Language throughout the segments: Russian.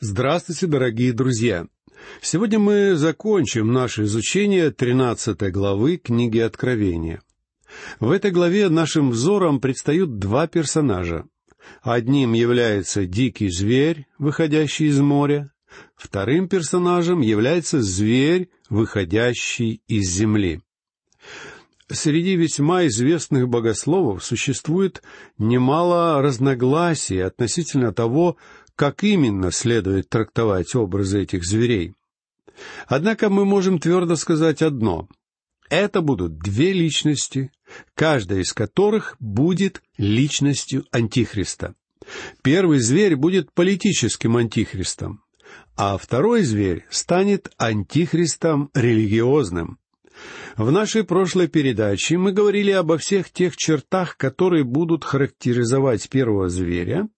Здравствуйте, дорогие друзья! Сегодня мы закончим наше изучение 13 главы книги Откровения. В этой главе нашим взором предстают два персонажа. Одним является дикий зверь, выходящий из моря, вторым персонажем является зверь, выходящий из земли. Среди весьма известных богословов существует немало разногласий относительно того, как именно следует трактовать образы этих зверей. Однако мы можем твердо сказать одно. Это будут две личности, каждая из которых будет личностью Антихриста. Первый зверь будет политическим антихристом, а второй зверь станет антихристом религиозным. В нашей прошлой передаче мы говорили обо всех тех чертах, которые будут характеризовать первого зверя,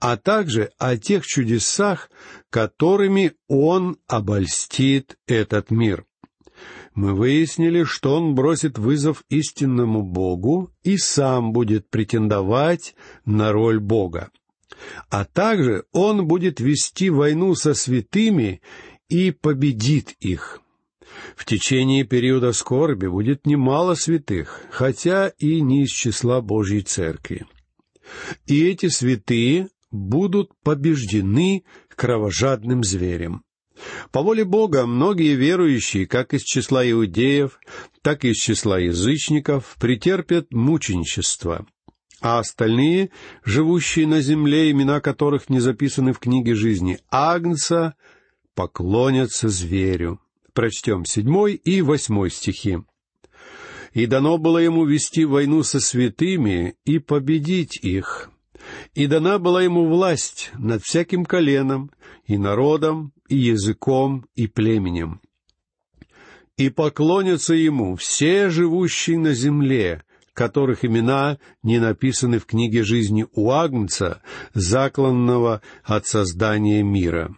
а также о тех чудесах, которыми он обольстит этот мир. Мы выяснили, что он бросит вызов истинному Богу и сам будет претендовать на роль Бога. А также он будет вести войну со святыми и победит их. В течение периода скорби будет немало святых, хотя и не из числа Божьей Церкви и эти святые будут побеждены кровожадным зверем. По воле Бога многие верующие, как из числа иудеев, так и из числа язычников, претерпят мученичество, а остальные, живущие на земле, имена которых не записаны в книге жизни Агнца, поклонятся зверю. Прочтем седьмой и восьмой стихи и дано было ему вести войну со святыми и победить их. И дана была ему власть над всяким коленом, и народом, и языком, и племенем. И поклонятся ему все живущие на земле, которых имена не написаны в книге жизни у Агнца, закланного от создания мира.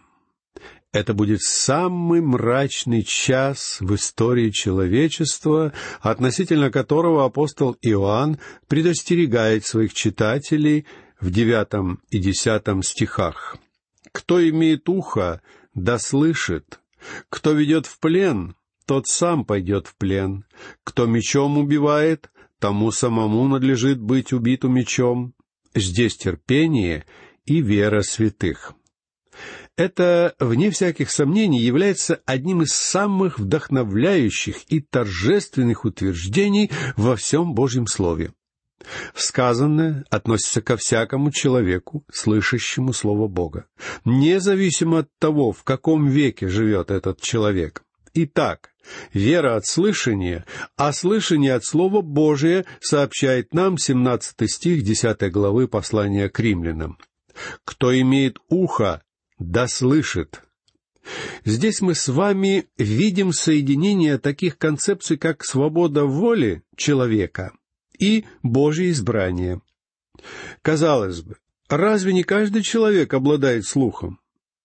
Это будет самый мрачный час в истории человечества, относительно которого апостол Иоанн предостерегает своих читателей в девятом и десятом стихах. «Кто имеет ухо, да слышит. Кто ведет в плен, тот сам пойдет в плен. Кто мечом убивает, тому самому надлежит быть убиту мечом. Здесь терпение и вера святых». Это, вне всяких сомнений, является одним из самых вдохновляющих и торжественных утверждений во всем Божьем Слове. Сказанное относится ко всякому человеку, слышащему Слово Бога, независимо от того, в каком веке живет этот человек. Итак, вера от слышания, а слышание от Слова Божия сообщает нам 17 стих 10 главы послания к римлянам. «Кто имеет ухо, да слышит. Здесь мы с вами видим соединение таких концепций, как свобода воли человека и Божье избрание. Казалось бы, разве не каждый человек обладает слухом?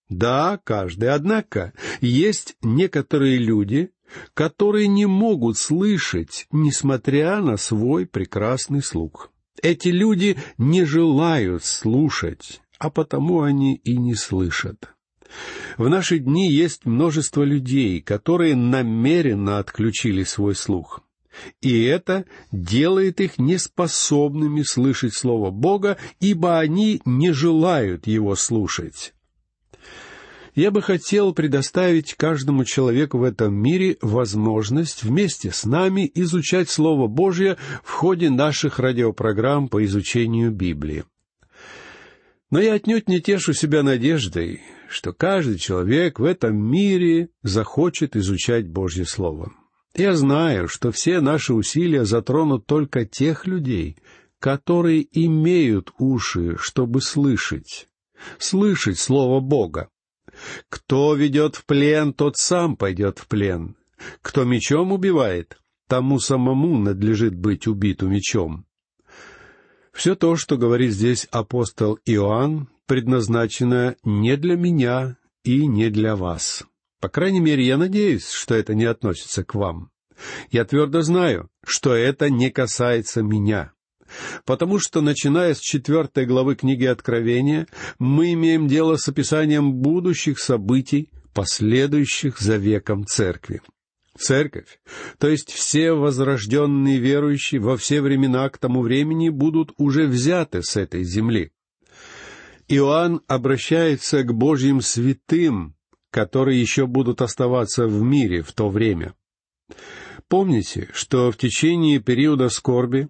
Да, каждый, однако есть некоторые люди, которые не могут слышать, несмотря на свой прекрасный слух. Эти люди не желают слушать, а потому они и не слышат. В наши дни есть множество людей, которые намеренно отключили свой слух. И это делает их неспособными слышать Слово Бога, ибо они не желают его слушать. Я бы хотел предоставить каждому человеку в этом мире возможность вместе с нами изучать Слово Божье в ходе наших радиопрограмм по изучению Библии. Но я отнюдь не тешу себя надеждой, что каждый человек в этом мире захочет изучать Божье Слово. Я знаю, что все наши усилия затронут только тех людей, которые имеют уши, чтобы слышать, слышать Слово Бога. Кто ведет в плен, тот сам пойдет в плен. Кто мечом убивает, тому самому надлежит быть убиту мечом. Все то, что говорит здесь апостол Иоанн, предназначено не для меня и не для вас. По крайней мере, я надеюсь, что это не относится к вам. Я твердо знаю, что это не касается меня. потому что, начиная с четвертой главы книги Откровения, мы имеем дело с описанием будущих событий, последующих за веком Церкви. Церковь, то есть все возрожденные верующие во все времена к тому времени будут уже взяты с этой земли. Иоанн обращается к Божьим святым, которые еще будут оставаться в мире в то время. Помните, что в течение периода скорби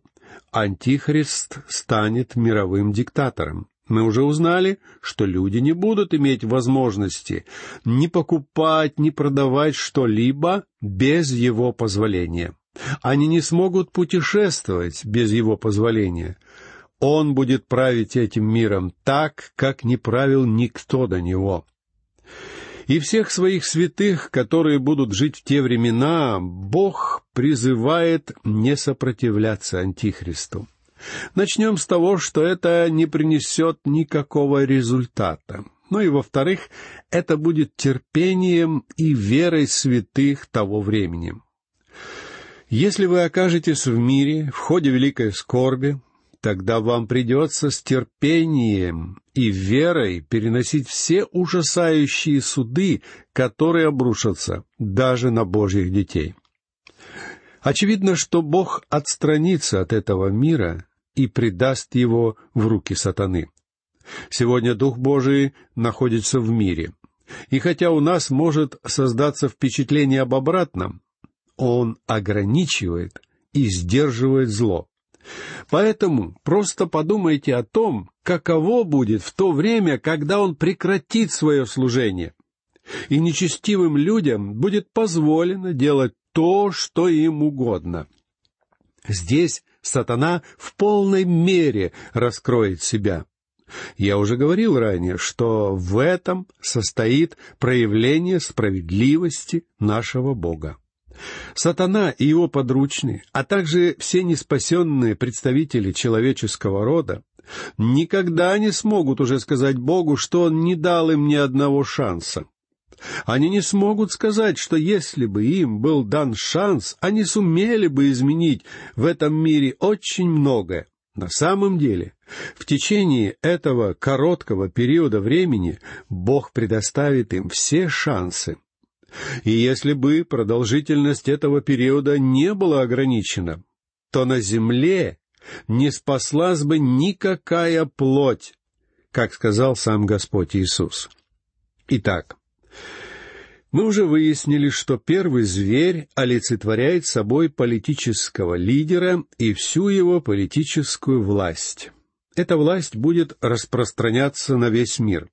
Антихрист станет мировым диктатором. Мы уже узнали, что люди не будут иметь возможности ни покупать, ни продавать что-либо без его позволения. Они не смогут путешествовать без его позволения. Он будет править этим миром так, как не правил никто до него. И всех своих святых, которые будут жить в те времена, Бог призывает не сопротивляться Антихристу. Начнем с того, что это не принесет никакого результата. Ну и во-вторых, это будет терпением и верой святых того времени. Если вы окажетесь в мире в ходе великой скорби, тогда вам придется с терпением и верой переносить все ужасающие суды, которые обрушатся даже на Божьих детей. Очевидно, что Бог отстранится от этого мира и предаст его в руки сатаны. Сегодня Дух Божий находится в мире. И хотя у нас может создаться впечатление об обратном, Он ограничивает и сдерживает зло. Поэтому просто подумайте о том, каково будет в то время, когда Он прекратит свое служение. И нечестивым людям будет позволено делать то, что им угодно. Здесь сатана в полной мере раскроет себя. Я уже говорил ранее, что в этом состоит проявление справедливости нашего Бога. Сатана и его подручные, а также все неспасенные представители человеческого рода, никогда не смогут уже сказать Богу, что Он не дал им ни одного шанса. Они не смогут сказать, что если бы им был дан шанс, они сумели бы изменить в этом мире очень многое. На самом деле, в течение этого короткого периода времени Бог предоставит им все шансы. И если бы продолжительность этого периода не была ограничена, то на земле не спаслась бы никакая плоть, как сказал сам Господь Иисус. Итак, мы уже выяснили, что первый зверь олицетворяет собой политического лидера и всю его политическую власть. Эта власть будет распространяться на весь мир.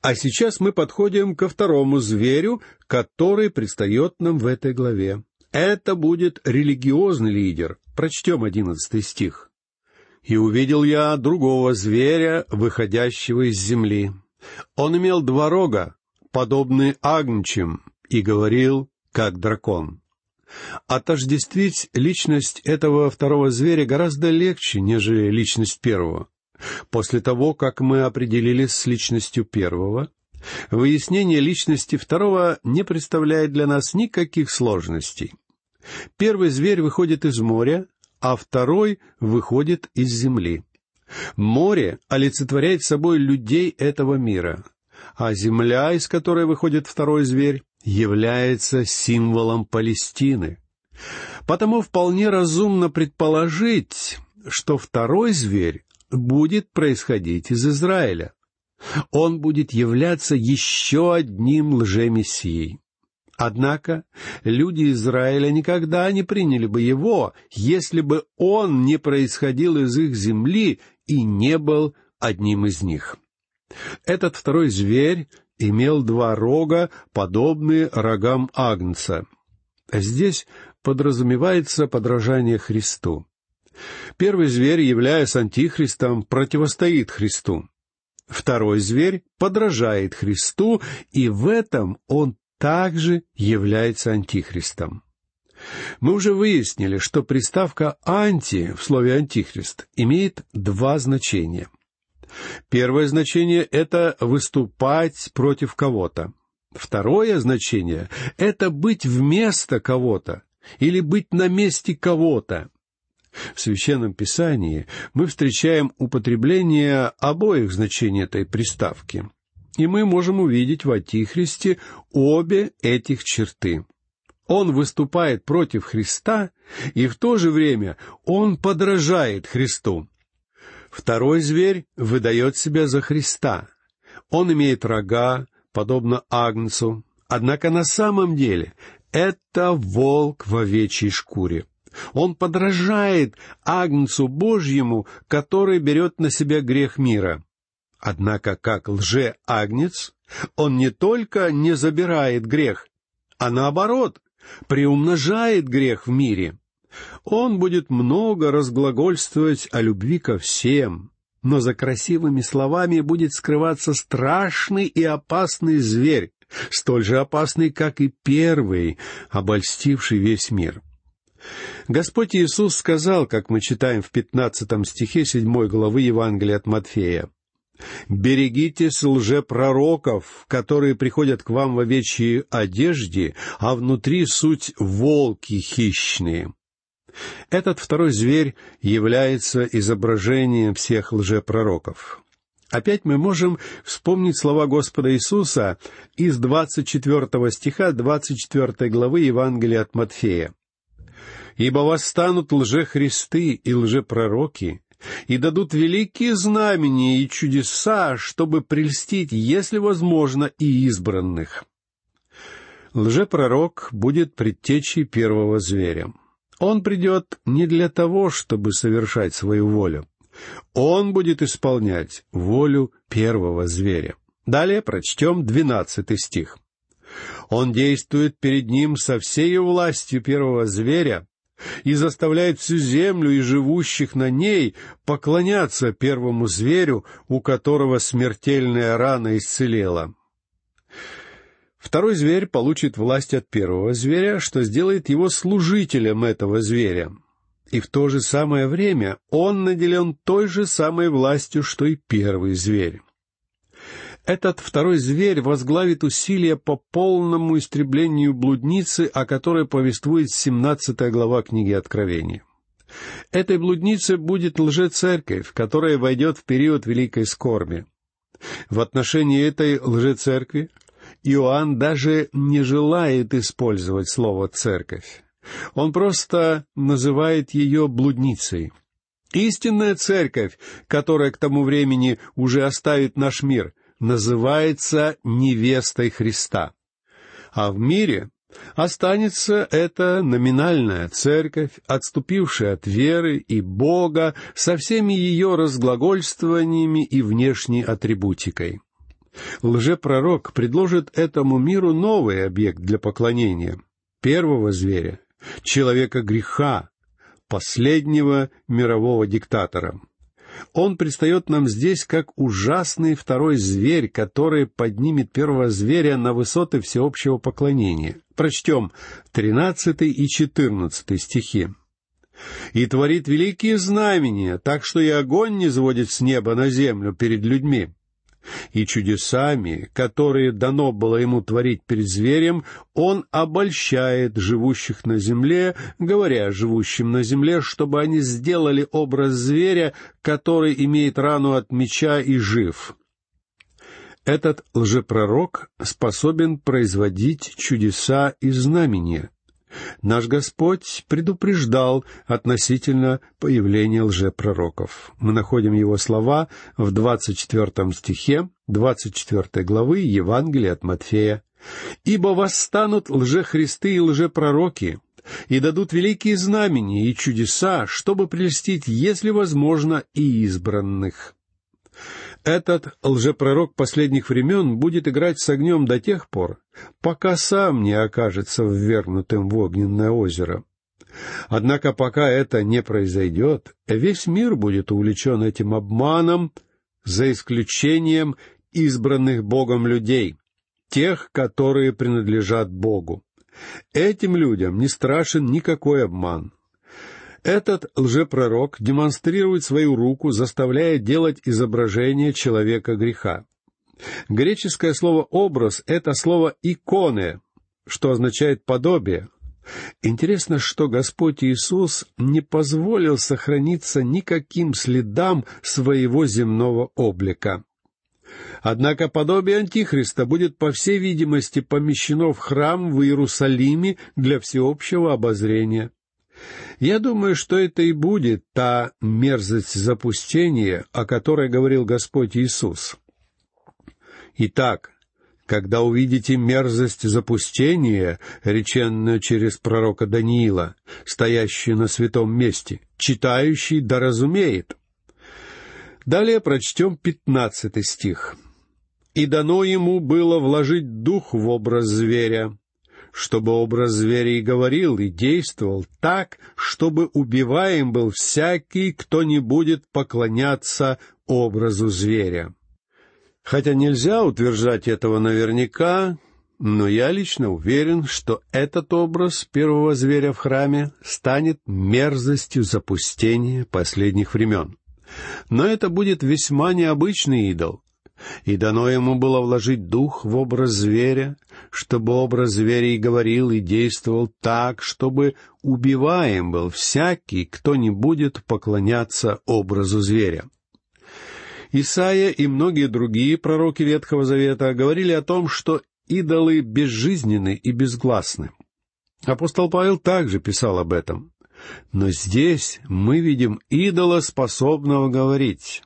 А сейчас мы подходим ко второму зверю, который предстает нам в этой главе. Это будет религиозный лидер. Прочтем одиннадцатый стих. «И увидел я другого зверя, выходящего из земли. Он имел два рога, подобный агнчим, и говорил, как дракон. Отождествить личность этого второго зверя гораздо легче, нежели личность первого. После того, как мы определились с личностью первого, выяснение личности второго не представляет для нас никаких сложностей. Первый зверь выходит из моря, а второй выходит из земли. Море олицетворяет собой людей этого мира, а земля, из которой выходит второй зверь, является символом Палестины. Потому вполне разумно предположить, что второй зверь будет происходить из Израиля. Он будет являться еще одним лжемессией. Однако люди Израиля никогда не приняли бы его, если бы он не происходил из их земли и не был одним из них. Этот второй зверь имел два рога, подобные рогам Агнца. Здесь подразумевается подражание Христу. Первый зверь, являясь антихристом, противостоит Христу. Второй зверь подражает Христу, и в этом он также является антихристом. Мы уже выяснили, что приставка «анти» в слове «антихрист» имеет два значения. Первое значение — это выступать против кого-то. Второе значение — это быть вместо кого-то или быть на месте кого-то. В Священном Писании мы встречаем употребление обоих значений этой приставки, и мы можем увидеть в Антихристе обе этих черты. Он выступает против Христа, и в то же время он подражает Христу. Второй зверь выдает себя за Христа. Он имеет рога, подобно Агнцу, однако на самом деле это волк в овечьей шкуре. Он подражает Агнцу Божьему, который берет на себя грех мира. Однако, как лже-агнец, он не только не забирает грех, а наоборот, приумножает грех в мире. Он будет много разглагольствовать о любви ко всем, но за красивыми словами будет скрываться страшный и опасный зверь, столь же опасный, как и первый, обольстивший весь мир. Господь Иисус сказал, как мы читаем в пятнадцатом стихе седьмой главы Евангелия от Матфея, «Берегитесь лжепророков, которые приходят к вам в овечьей одежде, а внутри суть волки хищные». Этот второй зверь является изображением всех лжепророков. Опять мы можем вспомнить слова Господа Иисуса из 24 стиха 24 главы Евангелия от Матфея. «Ибо восстанут лжехристы и лжепророки, и дадут великие знамения и чудеса, чтобы прельстить, если возможно, и избранных». Лжепророк будет предтечей первого зверя. Он придет не для того, чтобы совершать свою волю. Он будет исполнять волю первого зверя. Далее прочтем двенадцатый стих. Он действует перед ним со всей властью первого зверя и заставляет всю землю и живущих на ней поклоняться первому зверю, у которого смертельная рана исцелела. Второй зверь получит власть от первого зверя, что сделает его служителем этого зверя. И в то же самое время он наделен той же самой властью, что и первый зверь. Этот второй зверь возглавит усилия по полному истреблению блудницы, о которой повествует 17 глава книги Откровения. Этой блуднице будет лжецерковь, которая войдет в период великой скорби. В отношении этой лжецеркви Иоанн даже не желает использовать слово «церковь». Он просто называет ее блудницей. Истинная церковь, которая к тому времени уже оставит наш мир, называется невестой Христа. А в мире останется эта номинальная церковь, отступившая от веры и Бога со всеми ее разглагольствованиями и внешней атрибутикой. Лжепророк предложит этому миру новый объект для поклонения — первого зверя, человека греха, последнего мирового диктатора. Он предстает нам здесь как ужасный второй зверь, который поднимет первого зверя на высоты всеобщего поклонения. Прочтем тринадцатый и четырнадцатый стихи. «И творит великие знамения, так что и огонь не сводит с неба на землю перед людьми, и чудесами, которые дано было ему творить перед зверем, он обольщает живущих на земле, говоря живущим на земле, чтобы они сделали образ зверя, который имеет рану от меча и жив. Этот лжепророк способен производить чудеса и знамения, Наш Господь предупреждал относительно появления лжепророков. Мы находим его слова в 24 стихе 24 главы Евангелия от Матфея. «Ибо восстанут лжехристы и лжепророки, и дадут великие знамения и чудеса, чтобы прельстить, если возможно, и избранных». Этот лжепророк последних времен будет играть с огнем до тех пор, пока сам не окажется ввергнутым в огненное озеро. Однако пока это не произойдет, весь мир будет увлечен этим обманом, за исключением избранных Богом людей, тех, которые принадлежат Богу. Этим людям не страшен никакой обман. Этот лжепророк демонстрирует свою руку, заставляя делать изображение человека греха. Греческое слово «образ» — это слово «иконе», что означает «подобие». Интересно, что Господь Иисус не позволил сохраниться никаким следам своего земного облика. Однако подобие Антихриста будет, по всей видимости, помещено в храм в Иерусалиме для всеобщего обозрения. Я думаю, что это и будет та мерзость запустения, о которой говорил Господь Иисус. Итак, когда увидите мерзость запустения, реченную через пророка Даниила, стоящую на святом месте, читающий да разумеет. Далее прочтем пятнадцатый стих. «И дано ему было вложить дух в образ зверя, чтобы образ зверя и говорил, и действовал так, чтобы убиваем был всякий, кто не будет поклоняться образу зверя. Хотя нельзя утверждать этого наверняка, но я лично уверен, что этот образ первого зверя в храме станет мерзостью запустения последних времен. Но это будет весьма необычный идол, и дано ему было вложить дух в образ зверя, чтобы образ зверя и говорил, и действовал так, чтобы убиваем был всякий, кто не будет поклоняться образу зверя. Исаия и многие другие пророки Ветхого Завета говорили о том, что идолы безжизненны и безгласны. Апостол Павел также писал об этом. Но здесь мы видим идола, способного говорить.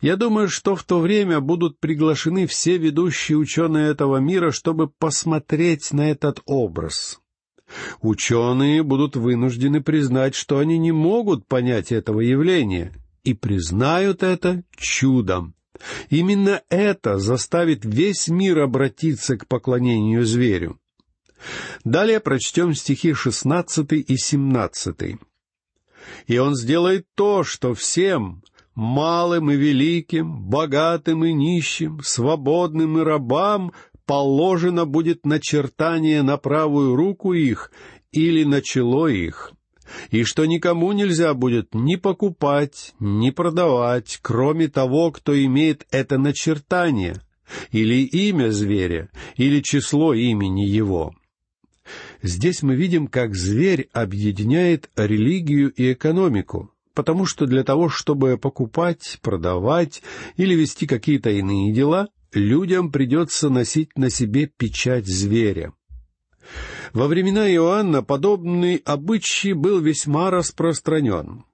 Я думаю, что в то время будут приглашены все ведущие ученые этого мира, чтобы посмотреть на этот образ. Ученые будут вынуждены признать, что они не могут понять этого явления, и признают это чудом. Именно это заставит весь мир обратиться к поклонению зверю. Далее прочтем стихи шестнадцатый и семнадцатый. «И он сделает то, что всем, малым и великим, богатым и нищим, свободным и рабам положено будет начертание на правую руку их или на чело их, и что никому нельзя будет ни покупать, ни продавать, кроме того, кто имеет это начертание, или имя зверя, или число имени его. Здесь мы видим, как зверь объединяет религию и экономику, потому что для того, чтобы покупать, продавать или вести какие-то иные дела, людям придется носить на себе печать зверя. Во времена Иоанна подобный обычай был весьма распространен.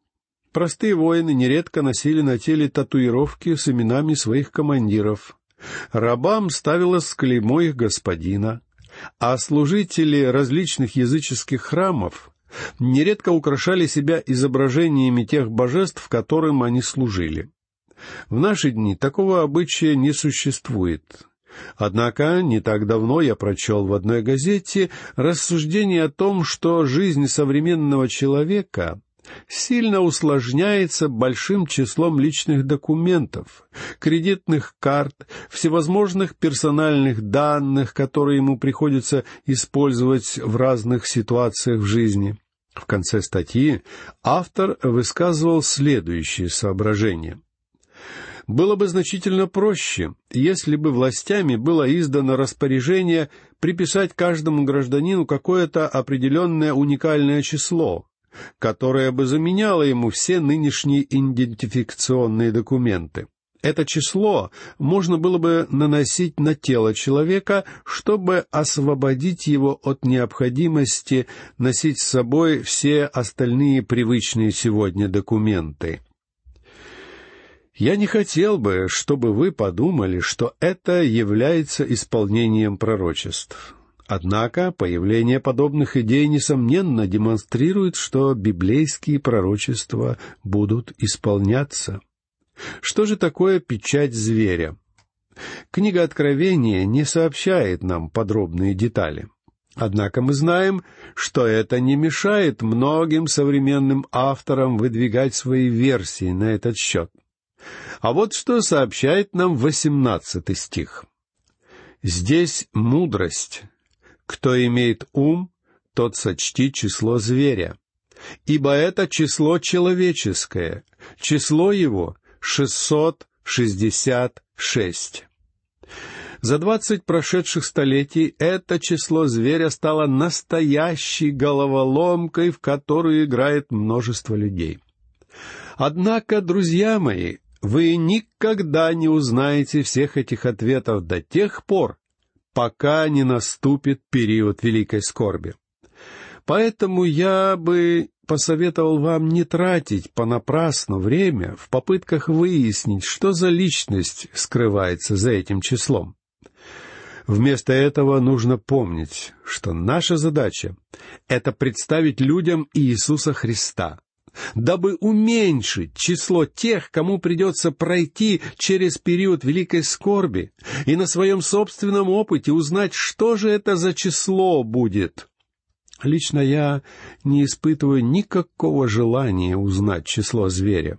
Простые воины нередко носили на теле татуировки с именами своих командиров. Рабам ставилось клеймо их господина, а служители различных языческих храмов нередко украшали себя изображениями тех божеств, которым они служили. В наши дни такого обычая не существует. Однако не так давно я прочел в одной газете рассуждение о том, что жизнь современного человека сильно усложняется большим числом личных документов, кредитных карт, всевозможных персональных данных, которые ему приходится использовать в разных ситуациях в жизни. В конце статьи автор высказывал следующие соображения. Было бы значительно проще, если бы властями было издано распоряжение приписать каждому гражданину какое-то определенное уникальное число, которое бы заменяло ему все нынешние идентификационные документы. Это число можно было бы наносить на тело человека, чтобы освободить его от необходимости носить с собой все остальные привычные сегодня документы. Я не хотел бы, чтобы вы подумали, что это является исполнением пророчеств. Однако появление подобных идей, несомненно, демонстрирует, что библейские пророчества будут исполняться. Что же такое печать зверя? Книга Откровения не сообщает нам подробные детали. Однако мы знаем, что это не мешает многим современным авторам выдвигать свои версии на этот счет. А вот что сообщает нам восемнадцатый стих. «Здесь мудрость, кто имеет ум, тот сочти число зверя, ибо это число человеческое, число его шестьсот шестьдесят шесть. За двадцать прошедших столетий это число зверя стало настоящей головоломкой, в которую играет множество людей. Однако, друзья мои, вы никогда не узнаете всех этих ответов до тех пор, пока не наступит период великой скорби. Поэтому я бы посоветовал вам не тратить понапрасну время в попытках выяснить, что за личность скрывается за этим числом. Вместо этого нужно помнить, что наша задача — это представить людям Иисуса Христа, дабы уменьшить число тех, кому придется пройти через период великой скорби, и на своем собственном опыте узнать, что же это за число будет. Лично я не испытываю никакого желания узнать число зверя.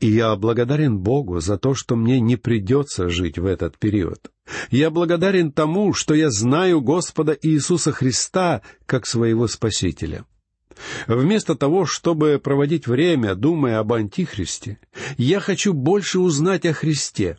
И я благодарен Богу за то, что мне не придется жить в этот период. Я благодарен тому, что я знаю Господа Иисуса Христа как своего Спасителя. Вместо того, чтобы проводить время, думая об Антихристе, я хочу больше узнать о Христе.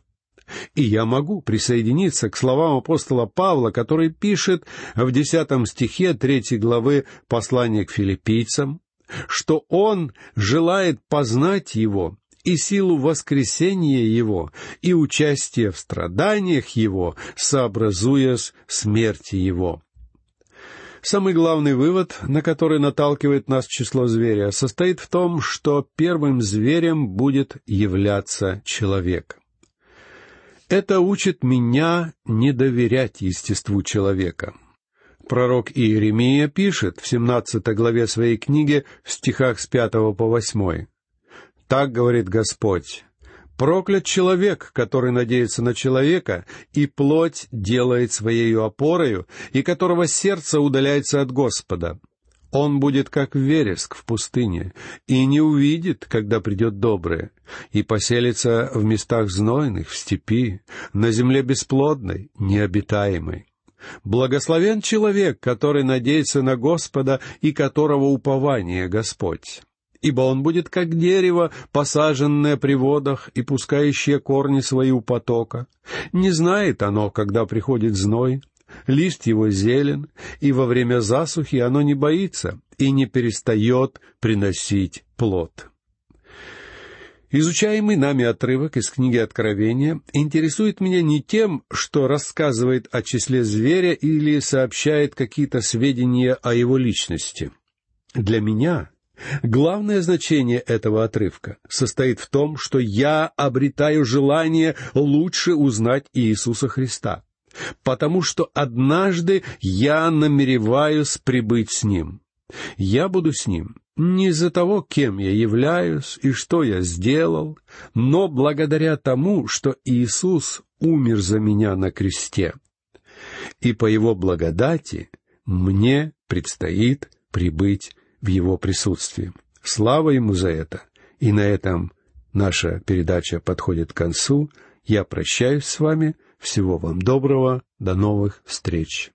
И я могу присоединиться к словам апостола Павла, который пишет в десятом стихе третьей главы послания к филиппийцам, что он желает познать его и силу воскресения Его, и участие в страданиях Его, сообразуясь смерти Его. Самый главный вывод, на который наталкивает нас число зверя, состоит в том, что первым зверем будет являться человек. Это учит меня не доверять естеству человека. Пророк Иеремия пишет в 17 главе своей книги в стихах с 5 по 8. «Так говорит Господь, Проклят человек, который надеется на человека, и плоть делает своею опорою, и которого сердце удаляется от Господа. Он будет как вереск в пустыне, и не увидит, когда придет доброе, и поселится в местах знойных, в степи, на земле бесплодной, необитаемой. Благословен человек, который надеется на Господа и которого упование Господь ибо он будет как дерево, посаженное при водах и пускающее корни свои у потока. Не знает оно, когда приходит зной, лист его зелен, и во время засухи оно не боится и не перестает приносить плод. Изучаемый нами отрывок из книги Откровения интересует меня не тем, что рассказывает о числе зверя или сообщает какие-то сведения о его личности. Для меня Главное значение этого отрывка состоит в том, что я обретаю желание лучше узнать Иисуса Христа, потому что однажды я намереваюсь прибыть с Ним. Я буду с Ним не из-за того, кем я являюсь и что я сделал, но благодаря тому, что Иисус умер за меня на кресте. И по Его благодати мне предстоит прибыть в его присутствии. Слава ему за это. И на этом наша передача подходит к концу. Я прощаюсь с вами. Всего вам доброго. До новых встреч.